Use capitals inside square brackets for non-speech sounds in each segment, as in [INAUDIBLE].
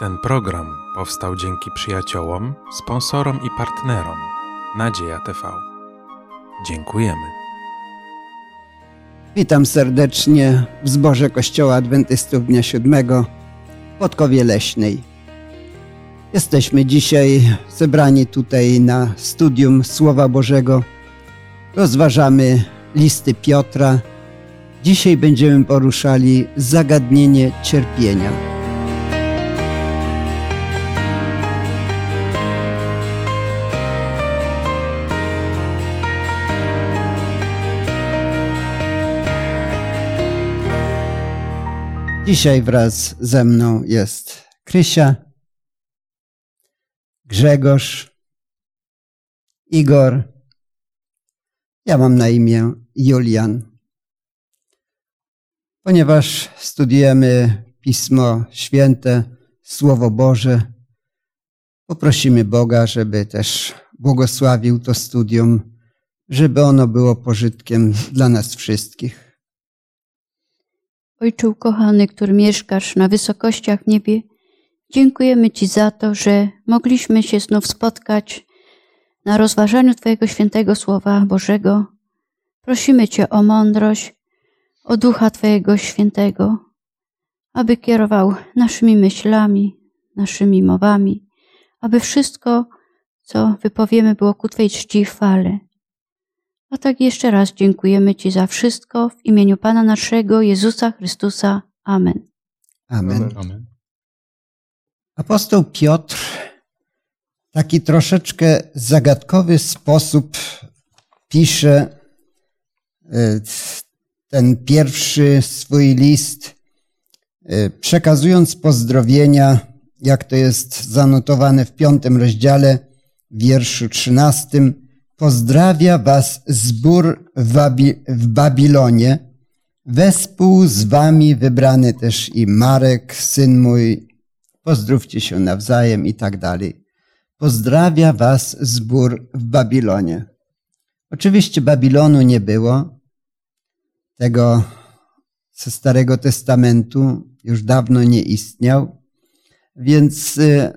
Ten program powstał dzięki przyjaciołom, sponsorom i partnerom Nadzieja TV. Dziękujemy. Witam serdecznie w zborze Kościoła Adwentystów Dnia Siódmego w Podkowie Leśnej. Jesteśmy dzisiaj zebrani tutaj na studium Słowa Bożego. Rozważamy listy Piotra. Dzisiaj będziemy poruszali zagadnienie cierpienia. Dzisiaj wraz ze mną jest Krysia, Grzegorz, Igor. Ja mam na imię Julian. Ponieważ studiujemy Pismo Święte, Słowo Boże, poprosimy Boga, żeby też błogosławił to studium, żeby ono było pożytkiem dla nas wszystkich. Ojcze ukochany, który mieszkasz na wysokościach niebie, dziękujemy Ci za to, że mogliśmy się znów spotkać na rozważaniu Twojego świętego Słowa Bożego. Prosimy Cię o mądrość, o Ducha Twojego Świętego, aby kierował naszymi myślami, naszymi mowami, aby wszystko, co wypowiemy, było ku Twojej czci i chwale. A tak jeszcze raz dziękujemy Ci za wszystko w imieniu Pana naszego Jezusa Chrystusa. Amen. Amen. Amen. Apostoł Piotr w taki troszeczkę zagadkowy sposób pisze e, ten pierwszy swój list, e, przekazując pozdrowienia, jak to jest zanotowane w piątym rozdziale, wierszu trzynastym. Pozdrawia was zbór w, Babi w Babilonie, wespół z wami wybrany też i Marek, syn mój, pozdrówcie się nawzajem i tak dalej. Pozdrawia was zbór w Babilonie. Oczywiście Babilonu nie było, tego ze Starego Testamentu już dawno nie istniał, więc y,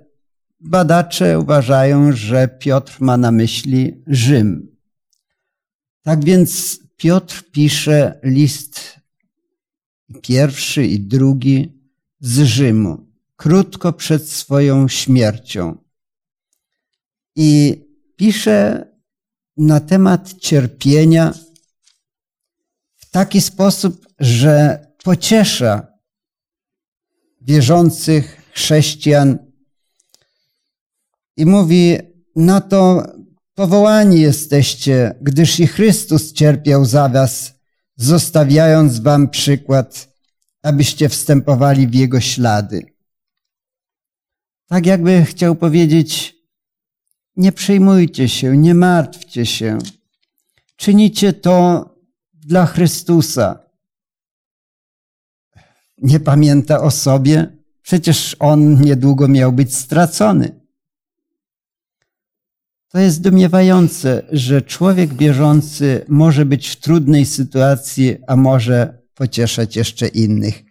badacze uważają, że Piotr ma na myśli Rzym. Tak więc Piotr pisze list pierwszy i drugi z Rzymu, krótko przed swoją śmiercią. I pisze na temat cierpienia w taki sposób, że pociesza wierzących chrześcijan i mówi: Na to powołani jesteście, gdyż i Chrystus cierpiał za was, zostawiając wam przykład, abyście wstępowali w jego ślady. Tak jakby chciał powiedzieć: Nie przejmujcie się, nie martwcie się. Czynicie to dla Chrystusa. Nie pamięta o sobie, przecież on niedługo miał być stracony. To jest zdumiewające, że człowiek bieżący może być w trudnej sytuacji, a może pocieszać jeszcze innych.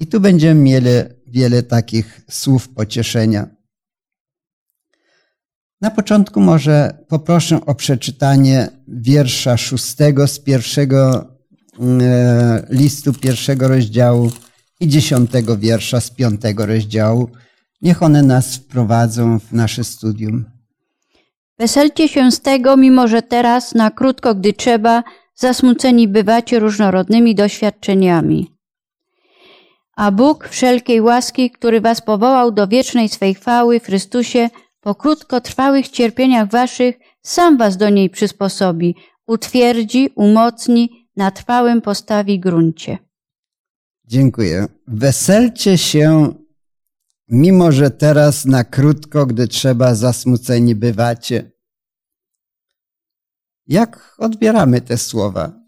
I tu będziemy mieli wiele takich słów pocieszenia. Na początku może poproszę o przeczytanie wiersza szóstego z pierwszego e, listu pierwszego rozdziału i dziesiątego wiersza z piątego rozdziału. Niech one nas wprowadzą w nasze studium. Weselcie się z tego, mimo że teraz, na krótko, gdy trzeba, zasmuceni bywacie różnorodnymi doświadczeniami. A Bóg wszelkiej łaski, który was powołał do wiecznej swej chwały w Chrystusie, po krótkotrwałych cierpieniach waszych, sam was do niej przysposobi, utwierdzi, umocni, na trwałym postawi gruncie. Dziękuję. Weselcie się, mimo że teraz na krótko, gdy trzeba, zasmuceni bywacie. Jak odbieramy te słowa?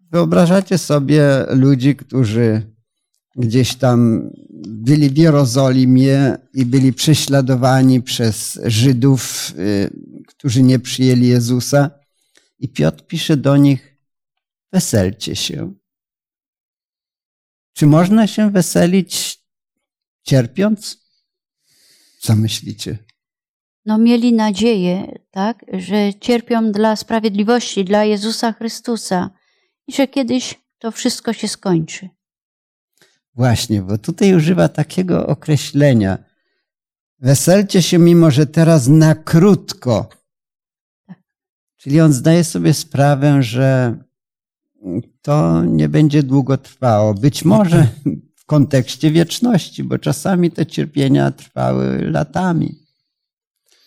Wyobrażacie sobie ludzi, którzy gdzieś tam byli w Jerozolimie i byli prześladowani przez Żydów, y, którzy nie przyjęli Jezusa. I Piotr pisze do nich: Weselcie się. Czy można się weselić cierpiąc? Co myślicie? No mieli nadzieję, tak, że cierpią dla sprawiedliwości, dla Jezusa Chrystusa i że kiedyś to wszystko się skończy. Właśnie, bo tutaj używa takiego określenia. Weselcie się, mimo że teraz na krótko. Czyli on zdaje sobie sprawę, że to nie będzie długo trwało. Być może [CLEARS THROAT] kontekście wieczności, bo czasami te cierpienia trwały latami.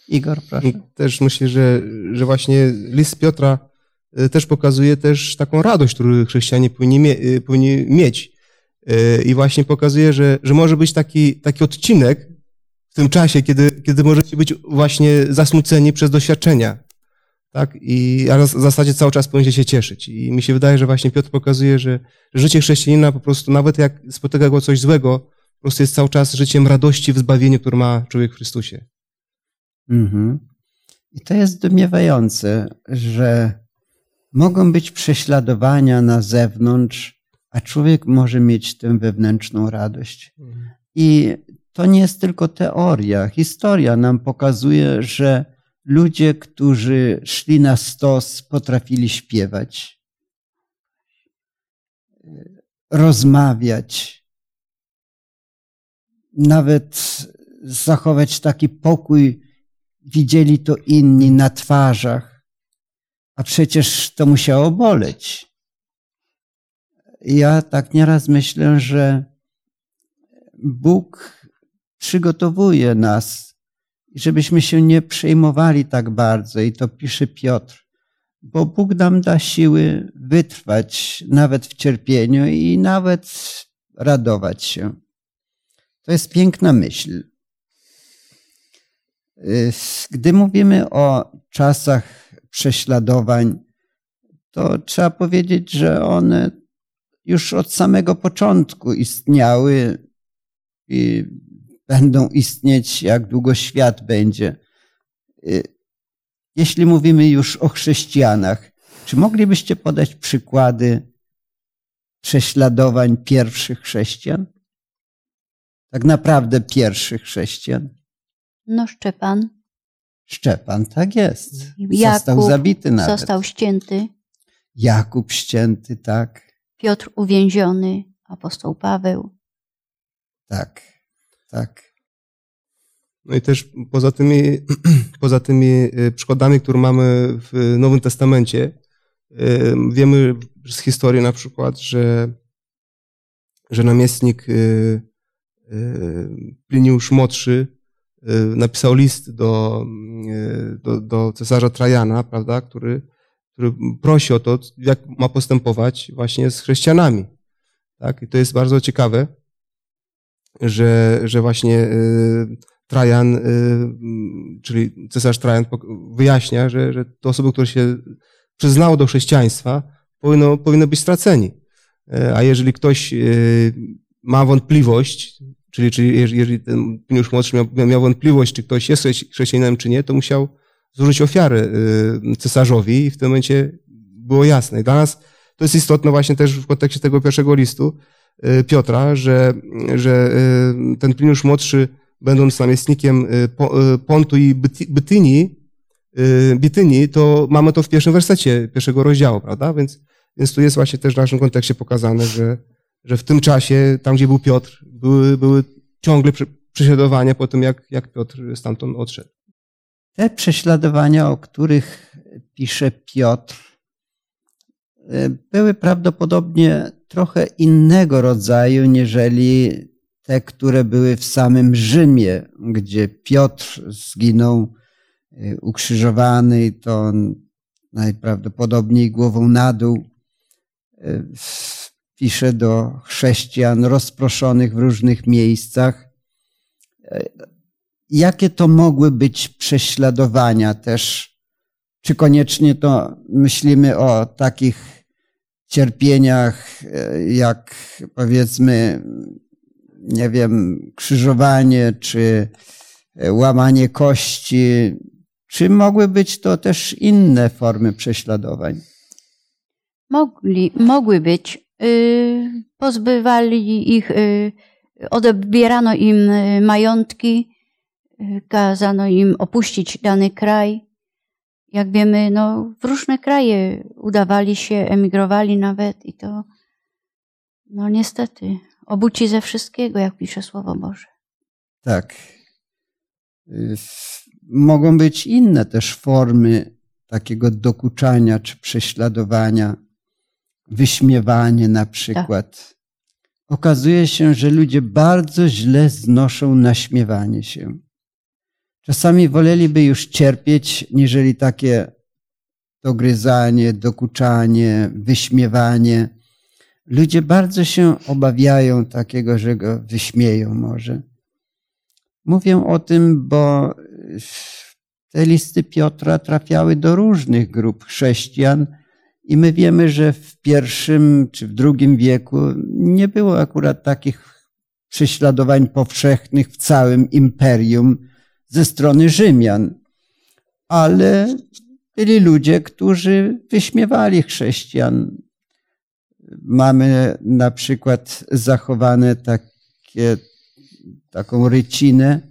Igor, proszę. Też myślę, że, że właśnie list Piotra y, też pokazuje też taką radość, którą chrześcijanie powinni, mie y, powinni mieć. Y, I właśnie pokazuje, że, że może być taki, taki odcinek w tym czasie, kiedy, kiedy możecie być właśnie zasmuceni przez doświadczenia. Tak? I, a w zasadzie cały czas powinniście się cieszyć. I mi się wydaje, że właśnie Piotr pokazuje, że, życie chrześcijanina po prostu, nawet jak spotyka go coś złego, po prostu jest cały czas życiem radości w zbawieniu, które ma człowiek w Chrystusie. Mhm. I to jest zdumiewające, że mogą być prześladowania na zewnątrz, a człowiek może mieć tę wewnętrzną radość. I to nie jest tylko teoria. Historia nam pokazuje, że ludzie, którzy szli na stos, potrafili śpiewać, rozmawiać, nawet zachować taki pokój. Widzieli to inni na twarzach, a przecież to musiało boleć. Ja tak nieraz myślę, że Bóg przygotowuje nas, żebyśmy się nie przejmowali tak bardzo, i to pisze Piotr, bo Bóg nam da siły wytrwać nawet w cierpieniu i nawet radować się. To jest piękna myśl. Gdy mówimy o czasach prześladowań, to trzeba powiedzieć, że one już od samego początku istniały i będą istnieć, jak długo świat będzie. Jeśli mówimy już o chrześcijanach, czy moglibyście podać przykłady prześladowań pierwszych chrześcijan? Tak naprawdę pierwszych chrześcijan? No Szczepan. Szczepan, tak jest. Jakub został zabity nawet. Został ścięty. Jakub ścięty, tak. Piotr uwięziony. Apostoł Paweł. Tak, tak. No i też poza tymi, [CLEARS THROAT] poza tymi przykładami, które mamy w Nowym Testamencie, wiemy z historii na przykład, że, że namiestnik Pliniusz Młodszy napisał list do, do, do cesarza Trajana, prawda, który, który prosi o to, jak ma postępować właśnie z chrześcijanami. Tak? I to jest bardzo ciekawe, że, że właśnie Trajan, czyli cesarz Trajan wyjaśnia, że, że te osoby, które się przyznały do chrześcijaństwa, powinno, powinny być straceni. A jeżeli ktoś ma wątpliwość, czyli, czyli jeżeli ten Pliniusz Młodszy miał, miał wątpliwość, czy ktoś jest chrześcijaninem, czy nie, to musiał złożyć ofiary cesarzowi i w tym momencie było jasne. I dla nas to jest istotne właśnie też w kontekście tego pierwszego listu Piotra, że, że ten Pliniusz Młodszy, będąc namiestnikiem Pontu i Bytynii, Bityni, to mamy to w pierwszym wersecie pierwszego rozdziału, prawda? Więc, więc tu jest właśnie też w naszym kontekście pokazane, że, że w tym czasie, tam gdzie był Piotr, były, były ciągle prześladowania po tym, jak, jak Piotr stamtąd odszedł. Te prześladowania, o których pisze Piotr, były prawdopodobnie trochę innego rodzaju, niżeli te, które były w samym Rzymie, gdzie Piotr zginął ukrzyżowany i to najprawdopodobniej głową na dół pisze do chrześcijan rozproszonych w różnych miejscach. Jakie to mogły być prześladowania też? Czy koniecznie to myślimy o takich cierpieniach, jak powiedzmy, nie wiem, krzyżowanie czy łamanie kości, czy mogły być to też inne formy prześladowań? Mogli, mogły być. Pozbywali ich odbierano im e, majątki, e, kazano im opuścić dany kraj. Jak wiemy, no, w różne kraje udawali się, emigrowali nawet i to, no niestety, obuci ze wszystkiego, jak pisze Słowo Boże. Tak. Y, Mogą być inne też formy takiego dokuczania czy prześladowania, wyśmiewanie na przykład. Okazuje się, że ludzie bardzo źle znoszą naśmiewanie się. Czasami woleliby już cierpieć, niżeli takie dogryzanie, dokuczanie, wyśmiewanie. Ludzie bardzo się obawiają takiego, że go wyśmieją może. Mówię o tym, bo te listy Piotra trafiały do różnych grup chrześcijan i my wiemy, że w pierwszym czy w drugim wieku nie było akurat takich prześladowań powszechnych w całym imperium ze strony Rzymian, ale byli ludzie, którzy wyśmiewali chrześcijan. Mamy na przykład zachowane takie taką rycinę,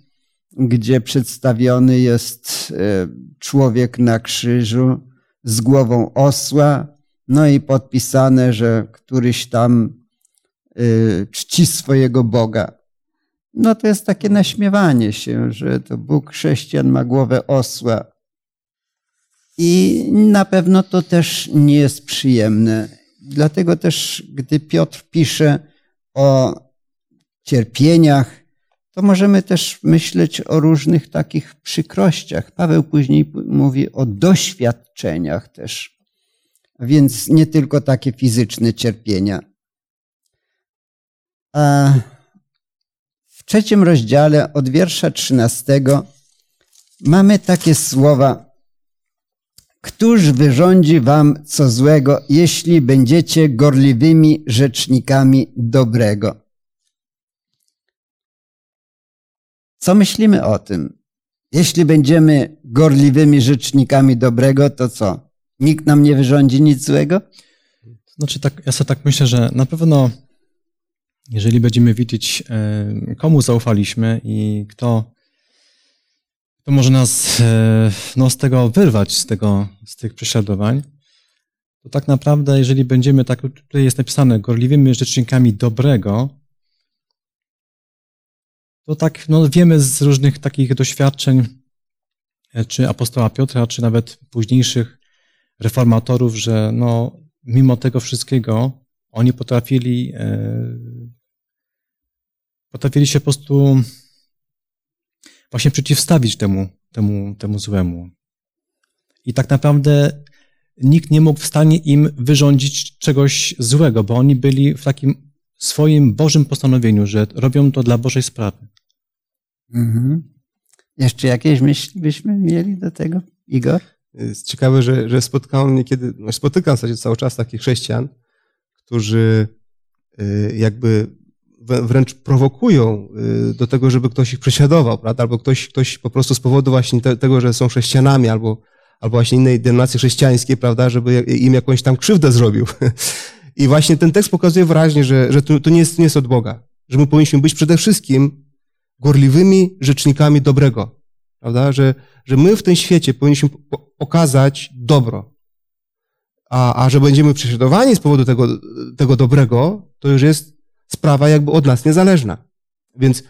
gdzie przedstawiony jest e, człowiek na krzyżu z głową osła, no i podpisane, że któryś tam e, czci swojego Boga. No to jest takie naśmiewanie się, że to Bóg chrześcijan ma głowę osła. I na pewno to też nie jest przyjemne. Dlatego też, gdy Piotr pisze o cierpieniach, to możemy też myśleć o różnych takich przykrościach. Paweł później mówi o doświadczeniach też, więc nie tylko takie fizyczne cierpienia. A trzecim rozdziale od wiersza trzynastego mamy takie słowa. Któż wyrządzi wam co złego, jeśli będziecie gorliwymi rzecznikami dobrego? Co myślimy o tym? Jeśli będziemy gorliwymi rzecznikami dobrego, to co? Nikt nam nie wyrządzi nic złego? Znaczy, tak, ja sobie tak myślę, że na pewno, jeżeli będziemy wiedzieć, e, komu zaufaliśmy i kto, kto może nas e, no, z tego wyrwać, z, tego, z tych prześladowań, to tak naprawdę, jeżeli będziemy, tak tutaj jest napisane, gorliwymi rzecznikami dobrego, to tak no, wiemy z różnych takich doświadczeń, e, czy apostoła Piotra, czy nawet późniejszych reformatorów, że no, mimo tego wszystkiego oni potrafili, potrafili się po prostu właśnie przeciwstawić temu, temu, temu złemu. I tak naprawdę nikt nie mógł w stanie im wyrządzić czegoś złego, bo oni byli w takim swoim Bożym postanowieniu, że robią to dla Bożej sprawy. Mhm. Jeszcze jakieś myśli byśmy mieli do tego, Igor? Jest ciekawe, że, że spotkałem niekiedy, no spotykam w zasadzie cały czas takich chrześcijan, którzy y, jakby wręcz prowokują y, do tego, żeby ktoś ich prześladował, prawda? Albo ktoś, ktoś po prostu z powodu właśnie te, tego, że są chrześcijanami, albo, albo właśnie innej denominacji chrześcijańskiej, prawda, żeby im jakąś tam krzywdę zrobił. [LAUGHS] I właśnie ten tekst pokazuje wyraźnie, że, że to, to, nie jest, nie jest od Boga. Że my powinniśmy być przede wszystkim gorliwymi rzecznikami dobrego. Prawda? Że, że my w tym świecie powinniśmy pokazać dobro. A, a że będziemy prześladowani z powodu tego, tego dobrego, to już jest sprawa jakby od nas niezależna. Więc,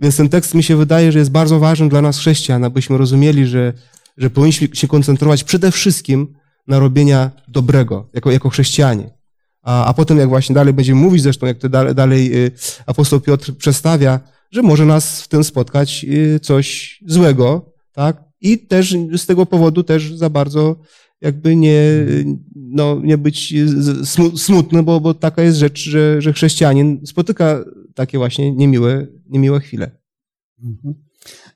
więc ten tekst mi się wydaje, że jest bardzo ważny dla nas chrześcijan, abyśmy rozumieli, że, że powinniśmy się koncentrować przede wszystkim na robienia dobrego, jako, jako chrześcijanie. A, a potem, jak właśnie dalej będziemy mówić, zresztą jak to dalej, dalej y, apostoł Piotr przedstawia, że może nas w tym spotkać y, coś złego, tak? I też z tego powodu też za bardzo jakby nie, no, nie być smutny, bo, bo taka jest rzecz, że, że chrześcijanin spotyka takie właśnie niemiłe, niemiłe chwile. Mhm.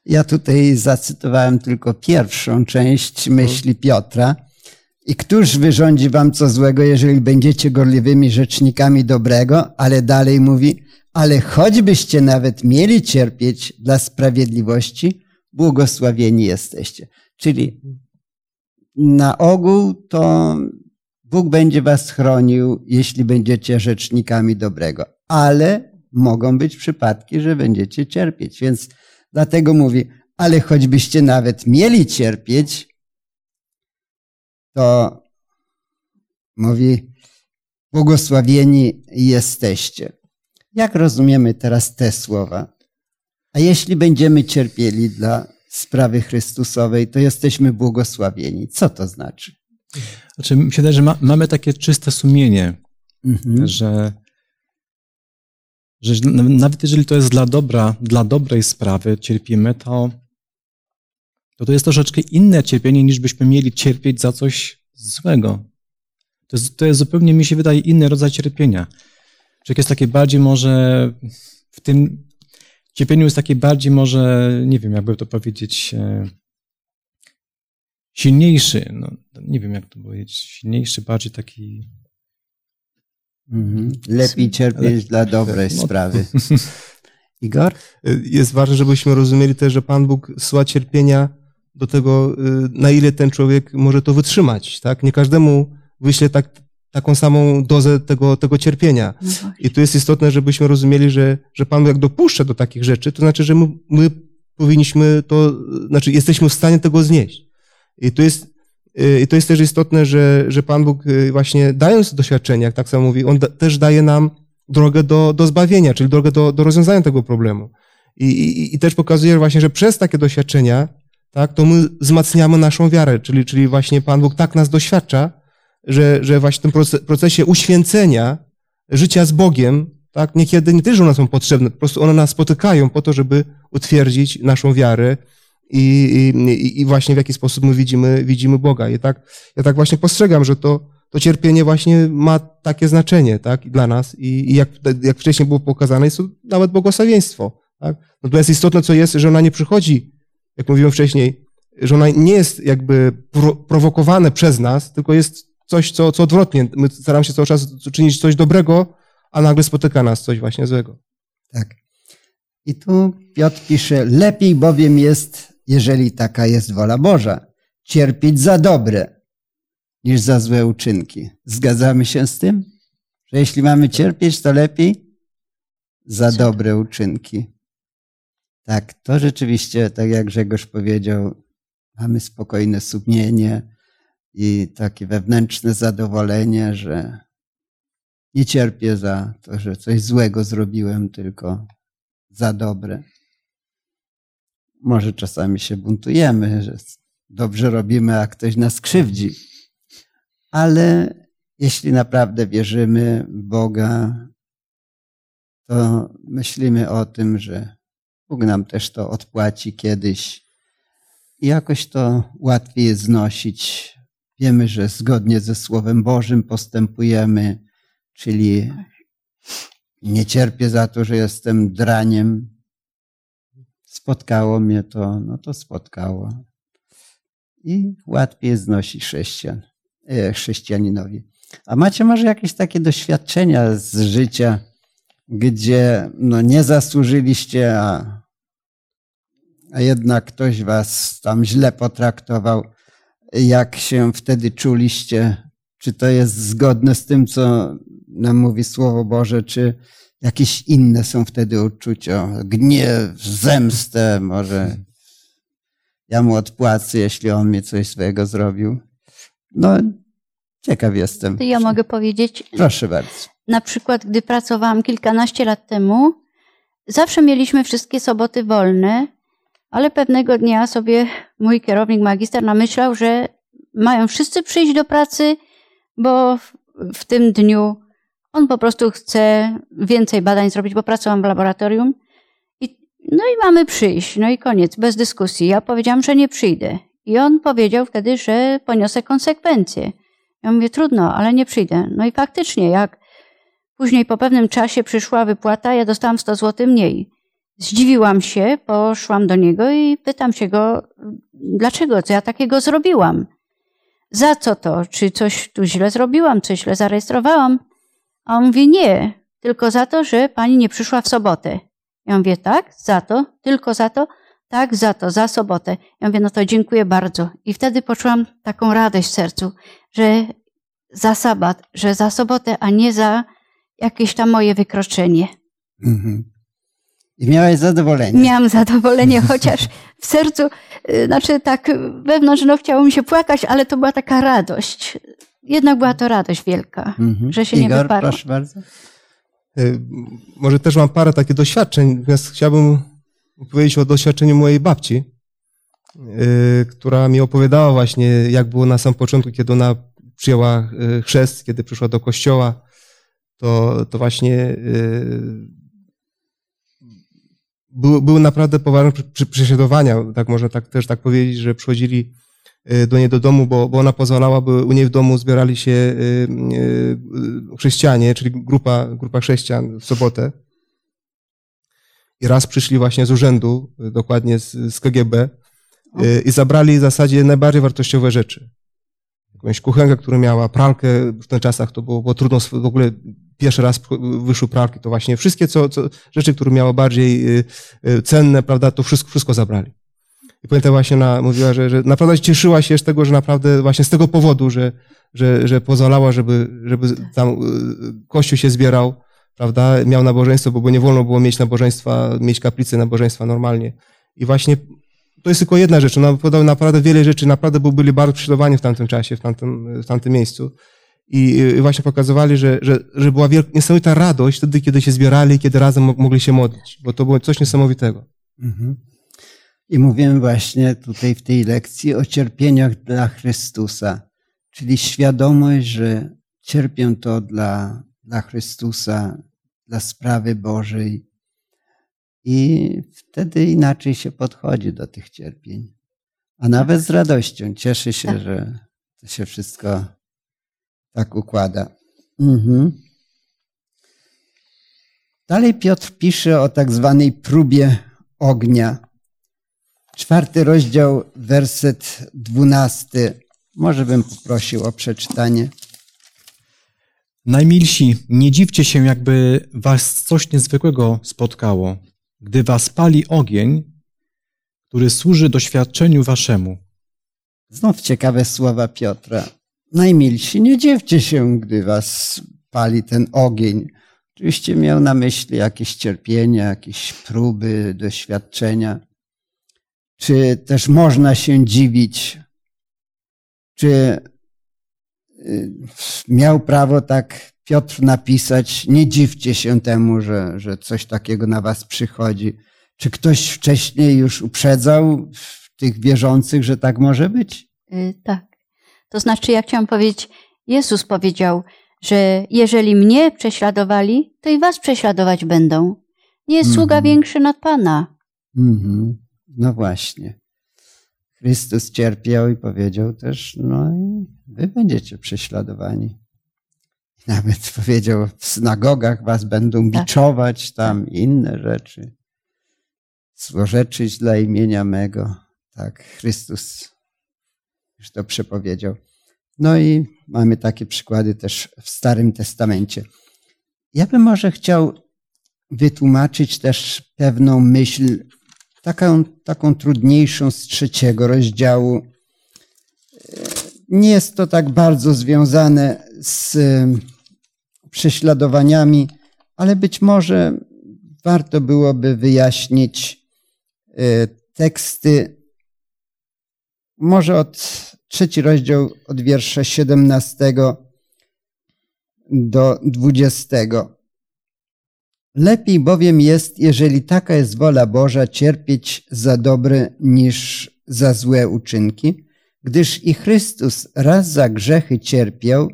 Ja tutaj zacytowałem tylko pierwszą część myśli Piotra. I któż wyrządzi wam co złego, jeżeli będziecie gorliwymi rzecznikami dobrego? Ale dalej mówi, ale choćbyście nawet mieli cierpieć dla sprawiedliwości, błogosławieni jesteście. Czyli na ogół to Bóg będzie was chronił, jeśli będziecie rzecznikami dobrego. Ale mogą być przypadki, że będziecie cierpieć. Więc dlatego mówi, ale choćbyście nawet mieli cierpieć, to mówi, błogosławieni jesteście. Jak rozumiemy teraz te słowa? A jeśli będziemy cierpieli dla sprawy Chrystusowej, to jesteśmy błogosławieni. Co to znaczy? Znaczy, mi się wydaje, że ma, mamy takie czyste sumienie, Mhm. że, że nawet jeżeli to jest dla dobra, dla dobrej sprawy cierpimy, to, to to jest troszeczkę inne cierpienie, niż byśmy mieli cierpieć za coś złego. To jest, to jest zupełnie, mi się wydaje, inny rodzaj cierpienia. Że jest takie bardziej może w tym cierpieniu jest takie bardziej może, nie wiem, jakby to powiedzieć, e, silniejszy, no, nie wiem jak to powiedzieć, silniejszy, bardziej taki... Mhm. Lepiej cierpieć Ale- dla dobrej No. sprawy. [LAUGHS] Igor? Jest ważne, żebyśmy rozumieli też, że Pan Bóg zsyła cierpienia do tego, y, na ile ten człowiek może to wytrzymać. Tak? Nie każdemu wyśle tak, taką samą dozę tego, tego cierpienia. No. I tu jest istotne, żebyśmy rozumieli, że, że Pan Bóg jak dopuszcza do takich rzeczy, to znaczy, że my, my powinniśmy to, znaczy jesteśmy w stanie tego znieść. I to jest, i to jest też istotne, że, że Pan Bóg y, właśnie dając doświadczenia, jak tak samo mówi, On da, też daje nam drogę do, do zbawienia, czyli drogę do, do rozwiązania tego problemu. I, i, I też pokazuje właśnie, że przez takie doświadczenia, tak, to my wzmacniamy naszą wiarę, czyli, czyli właśnie Pan Bóg tak nas doświadcza, że, że właśnie w tym proce- procesie uświęcenia, życia z Bogiem, tak, niekiedy nie tylko one są potrzebne, po prostu one nas spotykają po to, żeby utwierdzić naszą wiarę i, i, i właśnie w jaki sposób my widzimy, widzimy Boga. I tak, ja tak właśnie postrzegam, że to, to cierpienie właśnie ma takie znaczenie, tak, dla nas i, i jak, jak wcześniej było pokazane, jest to nawet błogosławieństwo, tak. Natomiast istotne, co jest, że ona nie przychodzi, jak mówiłem wcześniej, że ona nie jest jakby pro, prowokowane przez nas, tylko jest coś, co, co odwrotnie. My staramy się cały czas czynić coś dobrego, a nagle spotyka nas coś właśnie złego. Tak. I tu Piotr pisze, lepiej bowiem jest, jeżeli taka jest wola Boża, cierpieć za dobre niż za złe uczynki. Zgadzamy się z tym? Że jeśli mamy cierpieć, to lepiej za dobre uczynki. Tak, to rzeczywiście, tak jak Grzegorz powiedział, mamy spokojne sumienie i takie wewnętrzne zadowolenie, że nie cierpię za to, że coś złego zrobiłem, tylko za dobre. Może czasami się buntujemy, że dobrze robimy, a ktoś nas krzywdzi. Ale jeśli naprawdę wierzymy w Boga, to myślimy o tym, że Bóg nam też to odpłaci kiedyś i jakoś to łatwiej jest znosić. Wiemy, że zgodnie ze Słowem Bożym postępujemy, czyli nie cierpię za to, że jestem draniem. Spotkało mnie to, no to spotkało. I łatwiej jest znosić chrześcijan, e, chrześcijaninowi. A macie może jakieś takie doświadczenia z życia, gdzie no nie zasłużyliście, a, a jednak ktoś was tam źle potraktował? Jak się wtedy czuliście? Czy to jest zgodne z tym, co nam mówi Słowo Boże, czy jakieś inne są wtedy uczucia? Gniew, zemstę, może ja mu odpłacę, jeśli on mi coś złego zrobił. No, ciekaw jestem. To ja mogę powiedzieć, Proszę bardzo. na przykład, gdy pracowałam kilkanaście lat temu, zawsze mieliśmy wszystkie soboty wolne, ale pewnego dnia sobie mój kierownik magister namyślał, że mają wszyscy przyjść do pracy, bo w, w tym dniu on po prostu chce więcej badań zrobić, bo pracowałam w laboratorium. I, no i mamy przyjść, no i koniec, bez dyskusji. Ja powiedziałam, że nie przyjdę. I on powiedział wtedy, że poniosę konsekwencje. Ja mówię, trudno, ale nie przyjdę. No i faktycznie, jak później po pewnym czasie przyszła wypłata, ja dostałam 100 zł mniej. Zdziwiłam się, poszłam do niego i pytam się go, dlaczego, co ja takiego zrobiłam? Za co to? Czy coś tu źle zrobiłam, coś źle zarejestrowałam? A on mówi, nie, tylko za to, że pani nie przyszła w sobotę. Ja mówię, tak, za to, tylko za to, tak, za to, za sobotę. Ja mówię, no to dziękuję bardzo. I wtedy poczułam taką radość w sercu, że za sabat, że za sobotę, a nie za jakieś tam moje wykroczenie. Mhm. I miałeś zadowolenie. Miałam zadowolenie, [LAUGHS] chociaż w sercu, y, znaczy tak wewnątrz, no chciało mi się płakać, ale to była taka radość. Jednak była to radość wielka, Mhm. że się nie Igor, wyparło. proszę bardzo. Y, Może też mam parę takich doświadczeń, natomiast chciałbym powiedzieć o doświadczeniu mojej babci, y, która mi opowiadała właśnie, jak było na samym początku, kiedy ona przyjęła chrzest, kiedy przyszła do kościoła, to, to właśnie były, były naprawdę poważne prześladowania, tak można tak, też tak powiedzieć, że przychodzili y, do niej do domu, bo, bo ona pozwalała, by u niej w domu zbierali się y, y, chrześcijanie, czyli grupa, grupa chrześcijan w sobotę. I raz przyszli właśnie z urzędu, dokładnie z, z KGB, i zabrali w zasadzie najbardziej wartościowe rzeczy. Jakąś kuchenkę, którą miała, pralkę, w tych czasach to było, było trudno, w ogóle pierwszy raz wyszły pralki, to właśnie wszystkie co, co, rzeczy, które miały bardziej y, y, cenne, prawda, to wszystko, wszystko zabrali. I pamiętam właśnie ona mówiła, że, że naprawdę cieszyła się z tego, że naprawdę właśnie z tego powodu, że, że, że pozwalała, żeby, żeby tam y, kościół się zbierał, prawda, miał nabożeństwo, bo, bo nie wolno było mieć nabożeństwa, mieć kaplicy nabożeństwa normalnie. I właśnie to jest tylko jedna rzecz. Ona podała naprawdę wiele rzeczy, naprawdę byli bardzo prześladowani w tamtym czasie, w tamtym, w tamtym miejscu. I, I właśnie pokazywali, że, że, że była wielka, niesamowita radość wtedy, kiedy się zbierali, kiedy razem mo- mogli się modlić, bo to było coś niesamowitego. Mhm. I mówiłem właśnie tutaj w tej lekcji o cierpieniach dla Chrystusa, czyli świadomość, że cierpię to dla, dla Chrystusa, dla sprawy Bożej. I wtedy inaczej się podchodzi do tych cierpień. A nawet z radością cieszy się, że to się wszystko tak układa. Mhm. Dalej Piotr pisze o tak zwanej próbie ognia. Czwarty rozdział, werset dwunasty. Może bym poprosił o przeczytanie. Najmilsi, nie dziwcie się, jakby was coś niezwykłego spotkało, gdy was pali ogień, który służy doświadczeniu waszemu. Znów ciekawe słowa Piotra. Najmilsi, nie dziwcie się, gdy was pali ten ogień. Oczywiście miał na myśli jakieś cierpienia, jakieś próby, doświadczenia. Czy też można się dziwić? Czy y, miał prawo tak Piotr napisać, nie dziwcie się temu, że, że coś takiego na was przychodzi. Czy ktoś wcześniej już uprzedzał tych wierzących, że tak może być? Y, Tak. To znaczy, ja chciałam powiedzieć, Jezus powiedział, że jeżeli mnie prześladowali, to i was prześladować będą. Nie jest sługa Mhm. większy nad Pana. Mhm. No właśnie. Chrystus cierpiał i powiedział też, no i wy będziecie prześladowani. Nawet [LAUGHS] powiedział, w synagogach was będą Tak. biczować, tam inne rzeczy. Złorzeczyć dla imienia mego. Tak, Chrystus już to przepowiedział. No i mamy takie przykłady też w Starym Testamencie. Ja bym może chciał wytłumaczyć też pewną myśl, taką, taką trudniejszą z trzeciego rozdziału. Nie jest to tak bardzo związane z prześladowaniami, ale być może warto byłoby wyjaśnić e, teksty, może od trzeci rozdział, od wiersza 17 do 20. Lepiej bowiem jest, jeżeli taka jest wola Boża, cierpieć za dobre niż za złe uczynki, gdyż i Chrystus raz za grzechy cierpiał,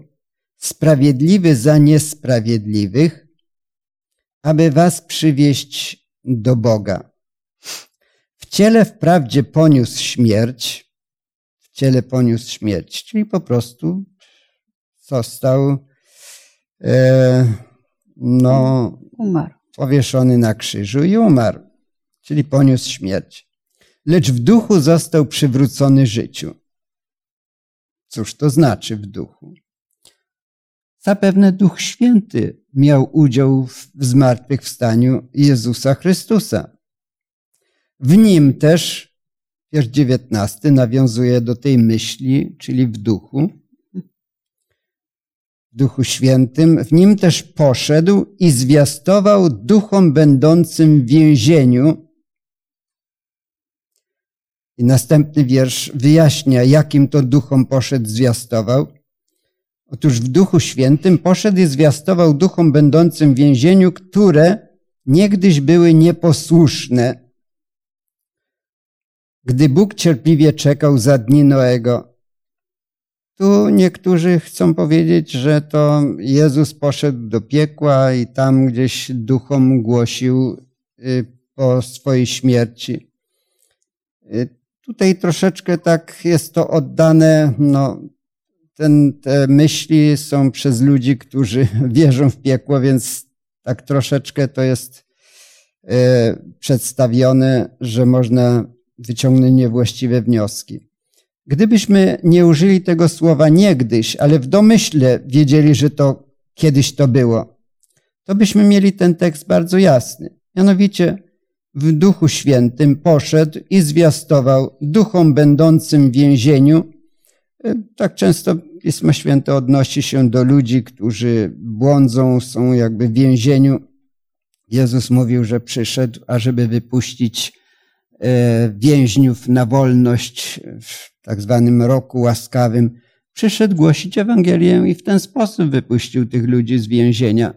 sprawiedliwy za niesprawiedliwych, aby was przywieść do Boga. W ciele wprawdzie poniósł śmierć, ciele poniósł śmierć, czyli po prostu został e, no, Umarł. powieszony na krzyżu i umarł, czyli poniósł śmierć. Lecz w duchu został przywrócony życiu. Cóż to znaczy w duchu? Zapewne Duch Święty miał udział w zmartwychwstaniu Jezusa Chrystusa. W nim też, wiersz 19 nawiązuje do tej myśli, czyli w duchu. W Duchu Świętym, w nim też poszedł i zwiastował duchom będącym w więzieniu. I następny wiersz wyjaśnia, jakim to duchom poszedł, zwiastował. Otóż w Duchu Świętym poszedł i zwiastował duchom będącym w więzieniu, które niegdyś były nieposłuszne, gdy Bóg cierpliwie czekał za dni Noego. Tu niektórzy chcą powiedzieć, że to Jezus poszedł do piekła i tam gdzieś duchom głosił y, po swojej śmierci. Y, tutaj troszeczkę tak jest to oddane, no, ten, te myśli są przez ludzi, którzy [LAUGHS] wierzą w piekło, więc tak troszeczkę to jest y, przedstawione, że można wyciągnąć niewłaściwe wnioski. Gdybyśmy nie użyli tego słowa niegdyś, ale w domyśle wiedzieli, że to kiedyś to było, to byśmy mieli ten tekst bardzo jasny. Mianowicie w Duchu Świętym poszedł i zwiastował duchom będącym w więzieniu. Tak często Pismo Święte odnosi się do ludzi, którzy błądzą, są jakby w więzieniu. Jezus mówił, że przyszedł, ażeby wypuścić więźniów na wolność w tak zwanym roku łaskawym, przyszedł głosić Ewangelię i w ten sposób wypuścił tych ludzi z więzienia.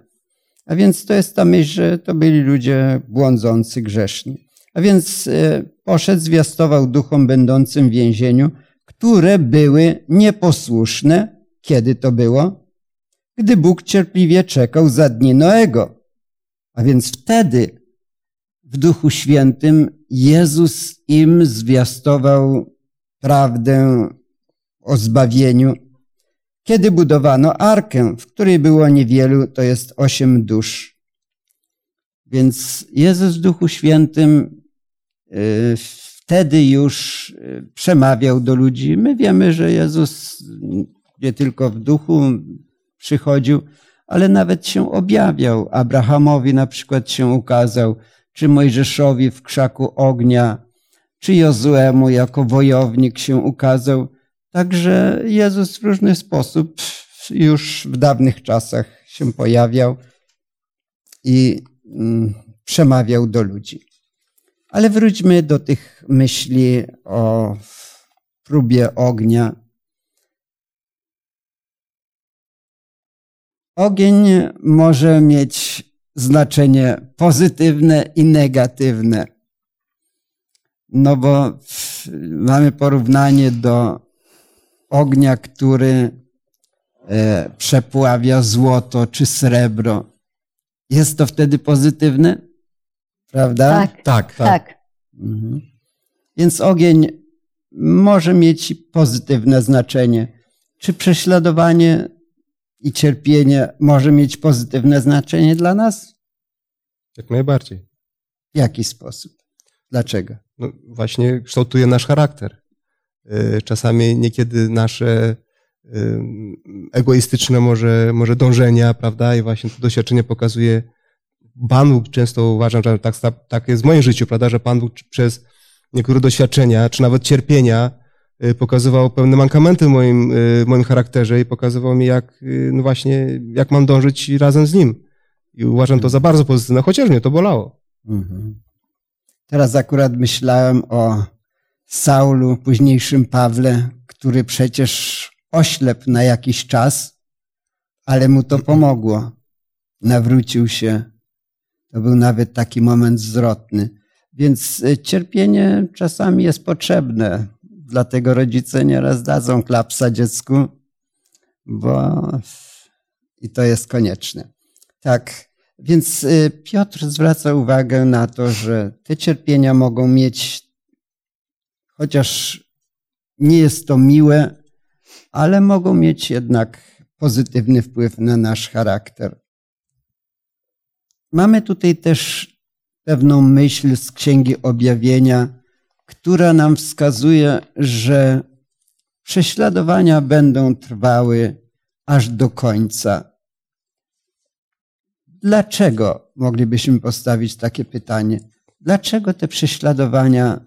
A więc to jest ta myśl, że to byli ludzie błądzący, grzeszni. A więc e, poszedł, zwiastował duchom będącym w więzieniu, które były nieposłuszne. Kiedy to było? Gdy Bóg cierpliwie czekał za dni Noego. A więc wtedy w Duchu Świętym Jezus im zwiastował prawdę o zbawieniu. Kiedy budowano arkę, w której było niewielu, to jest osiem dusz. Więc Jezus w Duchu Świętym y, wtedy już y, przemawiał do ludzi. My wiemy, że Jezus nie tylko w duchu przychodził, ale nawet się objawiał. Abrahamowi na przykład się ukazał, czy Mojżeszowi w krzaku ognia, czy Jozuemu jako wojownik się ukazał. Także Jezus w różny sposób już w dawnych czasach się pojawiał i mm, przemawiał do ludzi. Ale wróćmy do tych myśli o próbie ognia. Ogień może mieć znaczenie pozytywne i negatywne. No bo mamy porównanie do ognia, który e, przepławia złoto czy srebro. Jest to wtedy pozytywne? Prawda? Tak, Tak, tak. tak. Mhm. Więc ogień może mieć pozytywne znaczenie. Czy prześladowanie i cierpienie może mieć pozytywne znaczenie dla nas? Jak najbardziej. W jaki sposób? Dlaczego? No, właśnie kształtuje nasz charakter. Y, Czasami niekiedy nasze y, egoistyczne może, może dążenia, prawda? I właśnie to doświadczenie pokazuje, Pan Bóg często uważam, że tak, tak jest w moim życiu, prawda? Że Pan Bóg przez niektóre doświadczenia, czy nawet cierpienia pokazywał pewne mankamenty w moim, w moim charakterze i pokazywał mi, jak, no właśnie, jak mam dążyć razem z Nim. I uważam to za bardzo pozytywne, chociaż mnie to bolało. Mhm. Teraz akurat myślałem o Saulu, późniejszym Pawle, który przecież oślepł na jakiś czas, ale mu to pomogło. Nawrócił się. To był nawet taki moment zwrotny. Więc y, cierpienie czasami jest potrzebne. Dlatego rodzice nieraz dadzą klapsa dziecku, bo i to jest konieczne. Tak, więc y, Piotr zwraca uwagę na to, że te cierpienia mogą mieć, chociaż nie jest to miłe, ale mogą mieć jednak pozytywny wpływ na nasz charakter. Mamy tutaj też pewną myśl z Księgi Objawienia, która nam wskazuje, że prześladowania będą trwały aż do końca. Dlaczego moglibyśmy postawić takie pytanie? Dlaczego te prześladowania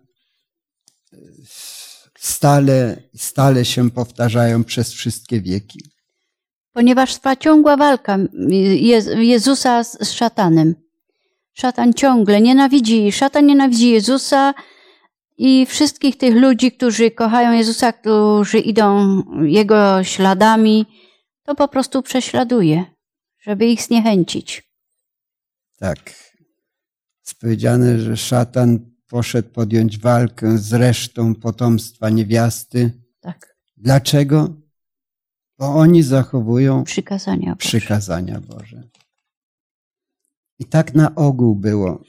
stale, stale się powtarzają przez wszystkie wieki? ponieważ trwa ciągła walka Jezusa z szatanem. Szatan ciągle nienawidzi, szatan nienawidzi Jezusa i wszystkich tych ludzi, którzy kochają Jezusa, którzy idą Jego śladami, to po prostu prześladuje, żeby ich zniechęcić. Tak. Jest powiedziane, że szatan poszedł podjąć walkę z resztą potomstwa niewiasty. Tak. Dlaczego? Bo oni zachowują Przykazania Boże. przykazania Boże. I tak na ogół było.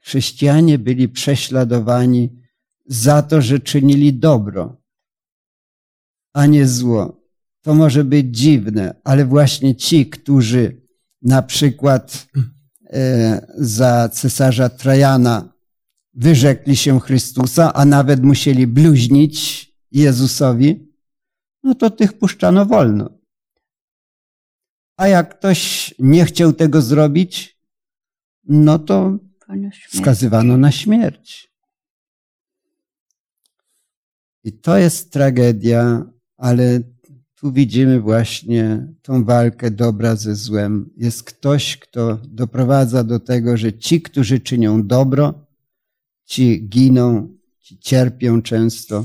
Chrześcijanie byli prześladowani za to, że czynili dobro, a nie zło. To może być dziwne, ale właśnie ci, którzy na przykład e, za cesarza Trajana wyrzekli się Chrystusa, a nawet musieli bluźnić Jezusowi, no to tych puszczano wolno. A jak ktoś nie chciał tego zrobić, no to skazywano na śmierć. I to jest tragedia, ale tu widzimy właśnie tą walkę dobra ze złem. Jest ktoś, kto doprowadza do tego, że ci, którzy czynią dobro, ci giną, ci cierpią często.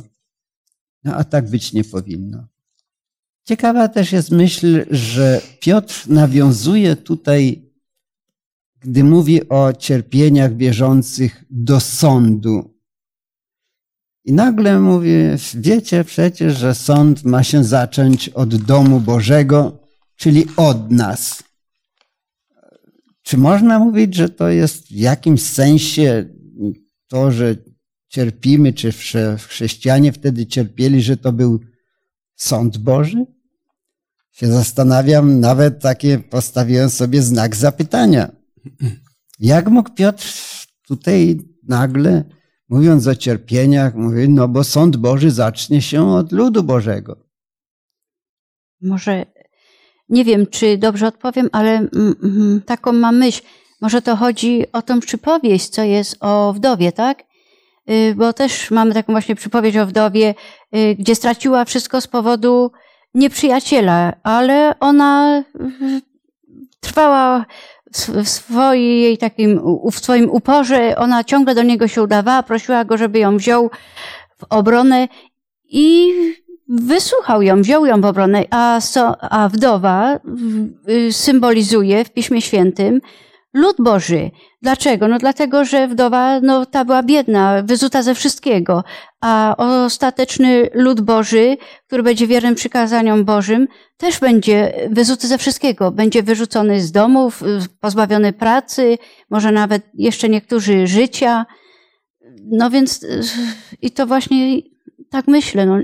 No a tak być nie powinno. Ciekawa też jest myśl, że Piotr nawiązuje tutaj, gdy mówi o cierpieniach wierzących do sądu. I nagle mówi, wiecie przecież, że sąd ma się zacząć od domu Bożego, czyli od nas. Czy można mówić, że to jest w jakimś sensie to, że cierpimy, czy chrześcijanie wtedy cierpieli, że to był sąd Boży? Się zastanawiam, nawet takie postawiłem sobie znak zapytania. Jak mógł Piotr tutaj nagle, mówiąc o cierpieniach, mówi, no bo sąd Boży zacznie się od ludu Bożego. Może, nie wiem, czy dobrze odpowiem, ale mm, mm, taką mam myśl. Może to chodzi o tą przypowieść, co jest o wdowie, tak? Y, bo też mamy taką właśnie przypowieść o wdowie, y, gdzie straciła wszystko z powodu nieprzyjaciela, ale ona trwała w swojej takim, w swoim uporze, ona ciągle do niego się udawała, prosiła go, żeby ją wziął w obronę i wysłuchał ją, wziął ją w obronę, a, so, a wdowa symbolizuje w Piśmie Świętym lud Boży. Dlaczego? No dlatego, że wdowa, no ta była biedna, wyzuta ze wszystkiego, a ostateczny lud Boży, który będzie wiernym przykazaniom Bożym, też będzie wyzuty ze wszystkiego. Będzie wyrzucony z domów, pozbawiony pracy, może nawet jeszcze niektórzy życia. No więc i to właśnie tak myślę, no,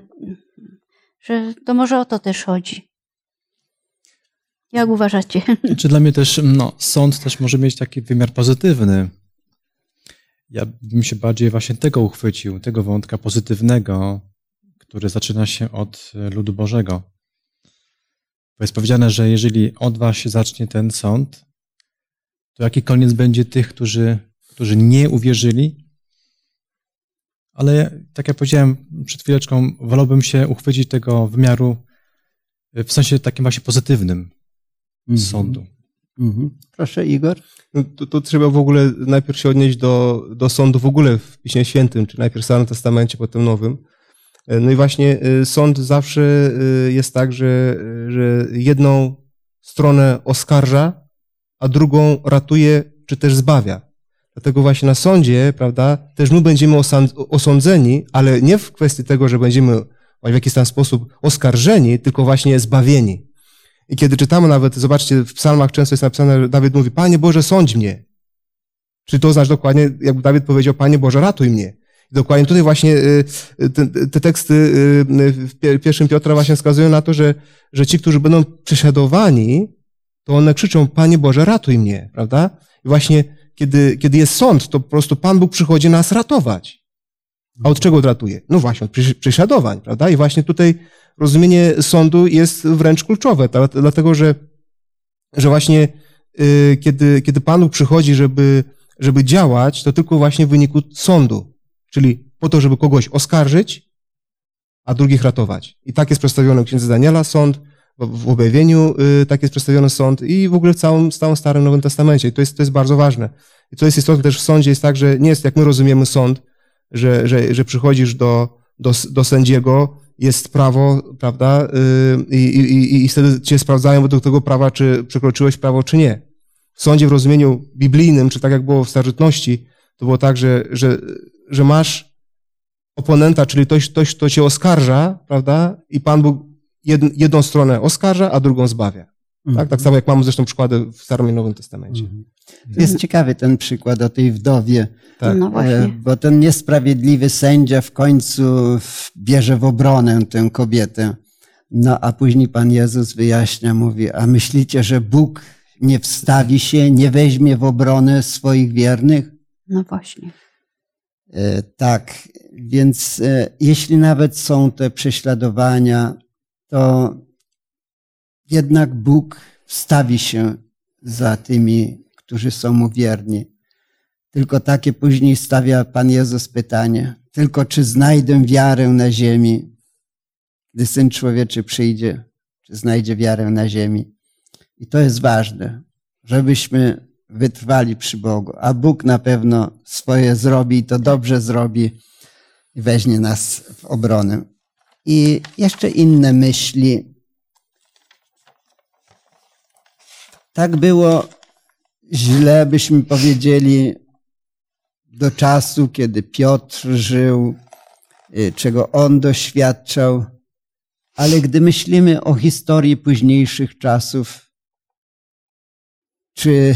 że to może o to też chodzi. Jak uważacie? Czy dla mnie też no, sąd też może mieć taki wymiar pozytywny. Ja bym się bardziej właśnie tego uchwycił, tego wątka pozytywnego, który zaczyna się od ludu Bożego. Bo jest powiedziane, że jeżeli od was się zacznie ten sąd, to jaki koniec będzie tych, którzy, którzy nie uwierzyli? Ale tak jak powiedziałem przed chwileczką, wolałbym się uchwycić tego wymiaru w sensie takim właśnie pozytywnym mm -hmm. sądu. Mm -hmm. Proszę, Igor. No, to, to, trzeba w ogóle najpierw się odnieść do, do sądu w ogóle w Piśmie Świętym, czy najpierw w Starym Testamencie, potem Nowym. E, no i właśnie e, sąd zawsze e, jest tak, że, że jedną stronę oskarża, a drugą ratuje, czy też zbawia. Dlatego właśnie na sądzie, prawda, też my będziemy osądzeni, ale nie w kwestii tego, że będziemy w jakiś tam sposób oskarżeni, tylko właśnie zbawieni. I kiedy czytamy nawet, zobaczcie, w psalmach często jest napisane, że Dawid mówi, Panie Boże, sądź mnie. Czy to znaczy dokładnie, jakby Dawid powiedział, Panie Boże, ratuj mnie. I dokładnie tutaj właśnie y, y, te, te teksty y, w pierwszym Piotra właśnie wskazują na to, że, że ci, którzy będą prześladowani, to one krzyczą, Panie Boże, ratuj mnie, prawda? I właśnie kiedy, kiedy jest sąd, to po prostu Pan Bóg przychodzi nas ratować. A od czego ratuje? No właśnie, od prześladowań, prawda? I właśnie tutaj rozumienie sądu jest wręcz kluczowe, dlatego że, że właśnie y, kiedy, kiedy Pan Bóg przychodzi, żeby, żeby działać, to tylko właśnie w wyniku sądu, czyli po to, żeby kogoś oskarżyć, a drugich ratować. I tak jest przedstawiony w Księdze Daniela sąd, w objawieniu y, tak jest przedstawiony sąd i w ogóle w całym, całym Starym Nowym Testamencie. I to jest, to jest bardzo ważne. I to jest istotne też w sądzie jest tak, że nie jest jak my rozumiemy sąd, że, że, że przychodzisz do, do, do sędziego, jest prawo, prawda, y, i, i, i wtedy cię sprawdzają według tego prawa, czy przekroczyłeś prawo, czy nie. W sądzie w rozumieniu biblijnym, czy tak jak było w starożytności, to było tak, że, że, że masz oponenta, czyli ktoś, ktoś, kto cię oskarża, prawda, i Pan Bóg jed, jedną stronę oskarża, a drugą zbawia. Tak? tak samo jak mamy zresztą przykłady w Starym i Nowym Testamencie. Mhm. Jest ciekawy ten przykład o tej wdowie, Tak. No e, właśnie. bo ten niesprawiedliwy sędzia w końcu bierze w obronę tę kobietę. No a później Pan Jezus wyjaśnia, mówi, a myślicie, że Bóg nie wstawi się, nie weźmie w obronę swoich wiernych? No właśnie. E, Tak, więc e, jeśli nawet są te prześladowania, to jednak Bóg wstawi się za tymi, którzy są mu wierni. Tylko takie później stawia Pan Jezus pytanie, tylko czy znajdę wiarę na ziemi, gdy Syn Człowieczy przyjdzie, czy znajdzie wiarę na ziemi. I to jest ważne, żebyśmy wytrwali przy Bogu, a Bóg na pewno swoje zrobi i to dobrze zrobi i weźmie nas w obronę. I jeszcze inne myśli. Tak było źle, byśmy powiedzieli, do czasu, kiedy Piotr żył, y, czego on doświadczał, ale gdy myślimy o historii późniejszych czasów, czy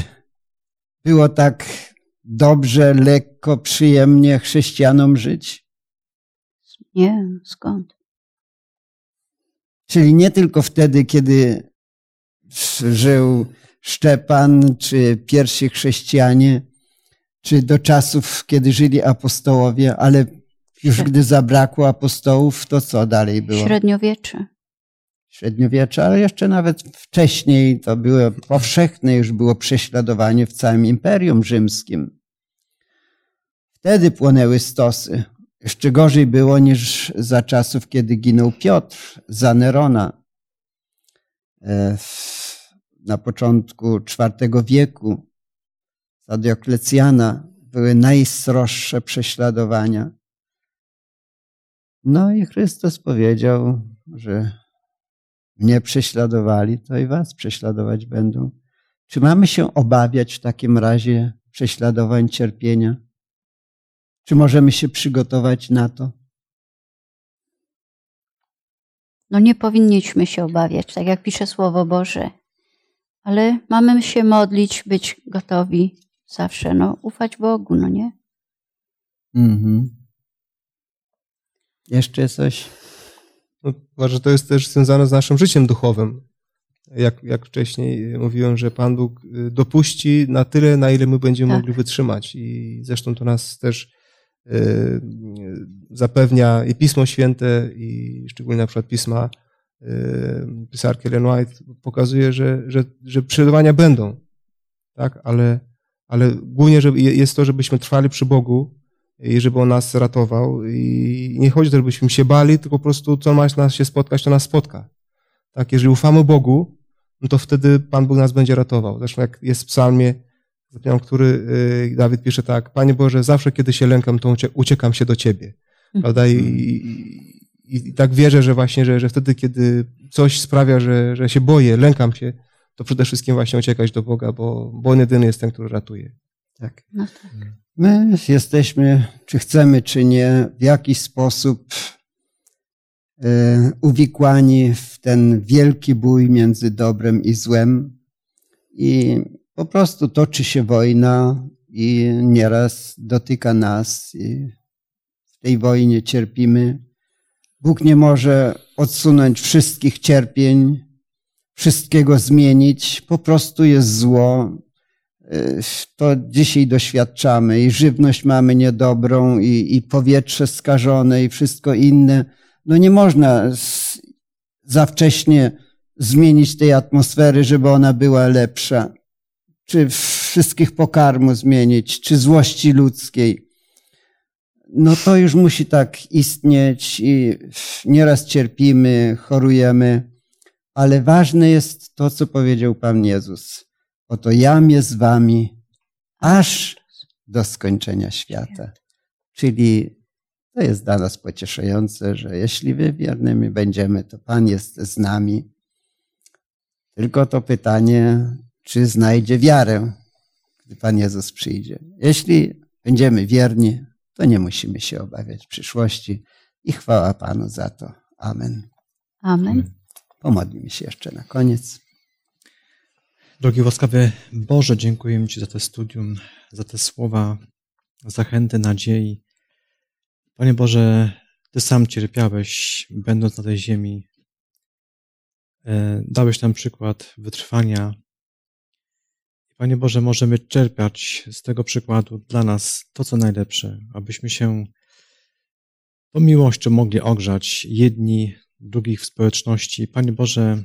było tak dobrze, lekko, przyjemnie chrześcijanom żyć? Nie, skąd? Czyli nie tylko wtedy, kiedy żył Szczepan, czy pierwsi chrześcijanie, czy do czasów, kiedy żyli apostołowie, ale już gdy zabrakło apostołów, to co dalej było? Średniowiecze. Średniowiecze, ale jeszcze nawet wcześniej to było powszechne, już było prześladowanie w całym Imperium Rzymskim. Wtedy płonęły stosy. Jeszcze gorzej było niż za czasów, kiedy ginął Piotr za Nerona. Na początku IV wieku za Dioklecjana były najsroższe prześladowania. No i Chrystus powiedział, że mnie prześladowali, to i was prześladować będą. Czy mamy się obawiać w takim razie prześladowań, cierpienia? Czy możemy się przygotować na to? No nie powinniśmy się obawiać, tak jak pisze Słowo Boże. Ale mamy się modlić, być gotowi zawsze, no ufać Bogu, no nie? Mhm. Jeszcze coś? No, uważam, że to jest też związane z naszym życiem duchowym. Jak, jak wcześniej mówiłem, że Pan Bóg y, dopuści na tyle, na ile my będziemy Tak. mogli wytrzymać. I zresztą to nas też y, y, zapewnia i Pismo Święte, i szczególnie na przykład pisma pisarki Ellen White pokazuje, że, że, że prześladowania będą. Tak? Ale, ale głównie że jest to, żebyśmy trwali przy Bogu, i żeby On nas ratował. I nie chodzi o to, żebyśmy się bali, tylko po prostu co ma nas się spotkać, to nas spotka. Tak, jeżeli ufamy Bogu, no to wtedy Pan Bóg nas będzie ratował. Zresztą jak jest w psalmie, zapomniałem, który y, Dawid pisze tak, Panie Boże, zawsze kiedy się lękam, to ucie- uciekam się do Ciebie. Prawda? I, i, i tak wierzę, że właśnie, że, że wtedy, kiedy coś sprawia, że, że się boję, lękam się, to przede wszystkim właśnie uciekać do Boga, bo, bo On jedyny jest ten, który ratuje. Tak. No tak. My jesteśmy, czy chcemy, czy nie, w jakiś sposób e, uwikłani w ten wielki bój między dobrem i złem. I po prostu toczy się wojna i nieraz dotyka nas i w tej wojnie cierpimy. Bóg nie może odsunąć wszystkich cierpień, wszystkiego zmienić. Po prostu jest zło, to dzisiaj doświadczamy i żywność mamy niedobrą i, i powietrze skażone i wszystko inne. No nie można za wcześnie zmienić tej atmosfery, żeby ona była lepsza. Czy wszystkich pokarmu zmienić, czy złości ludzkiej. No to już musi tak istnieć i nieraz cierpimy, chorujemy, ale ważne jest to, co powiedział Pan Jezus. Oto jam jest z wami aż do skończenia świata. Czyli to jest dla nas pocieszające, że jeśli wy wiernymi będziemy, to Pan jest z nami. Tylko to pytanie, czy znajdzie wiarę, gdy Pan Jezus przyjdzie. Jeśli będziemy wierni, to nie musimy się obawiać przyszłości i chwała Panu za to. Amen. Amen. Pomodlimy się jeszcze na koniec. Drogi łaskawy Boże, dziękujemy Ci za to studium, za te słowa zachęty, nadziei. Panie Boże, Ty sam cierpiałeś, będąc na tej ziemi. E, dałeś nam przykład wytrwania. Panie Boże, możemy czerpać z tego przykładu dla nas to, co najlepsze, abyśmy się tą miłością mogli ogrzać jedni drugich w społeczności. Panie Boże,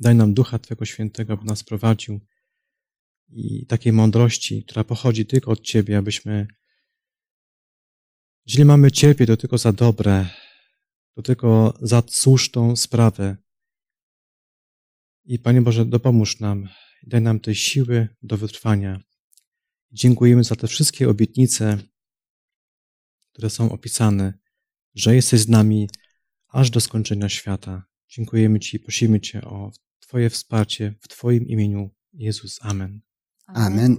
daj nam Ducha Twego Świętego, aby nas prowadził i takiej mądrości, która pochodzi tylko od Ciebie, abyśmy, jeżeli mamy cierpieć, to tylko za dobre, to tylko za słuszną sprawę. I Panie Boże, dopomóż nam, daj nam tej siły do wytrwania. Dziękujemy za te wszystkie obietnice, które są opisane, że jesteś z nami aż do skończenia świata. Dziękujemy Ci i prosimy Cię o Twoje wsparcie w Twoim imieniu, Jezus. Amen. Amen.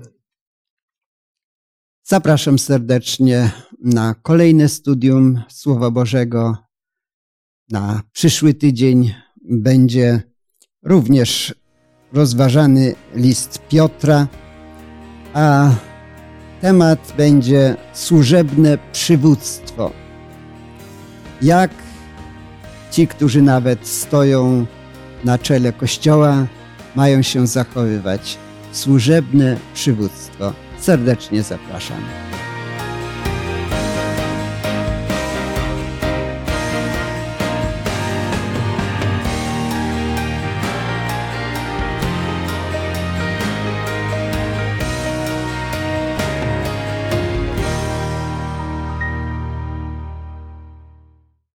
Zapraszam serdecznie na kolejne studium Słowa Bożego. Na przyszły tydzień będzie również rozważany list Piotra, a temat będzie służebne przywództwo. Jak ci, którzy nawet stoją na czele Kościoła, mają się zachowywać. Służebne przywództwo. Serdecznie zapraszam.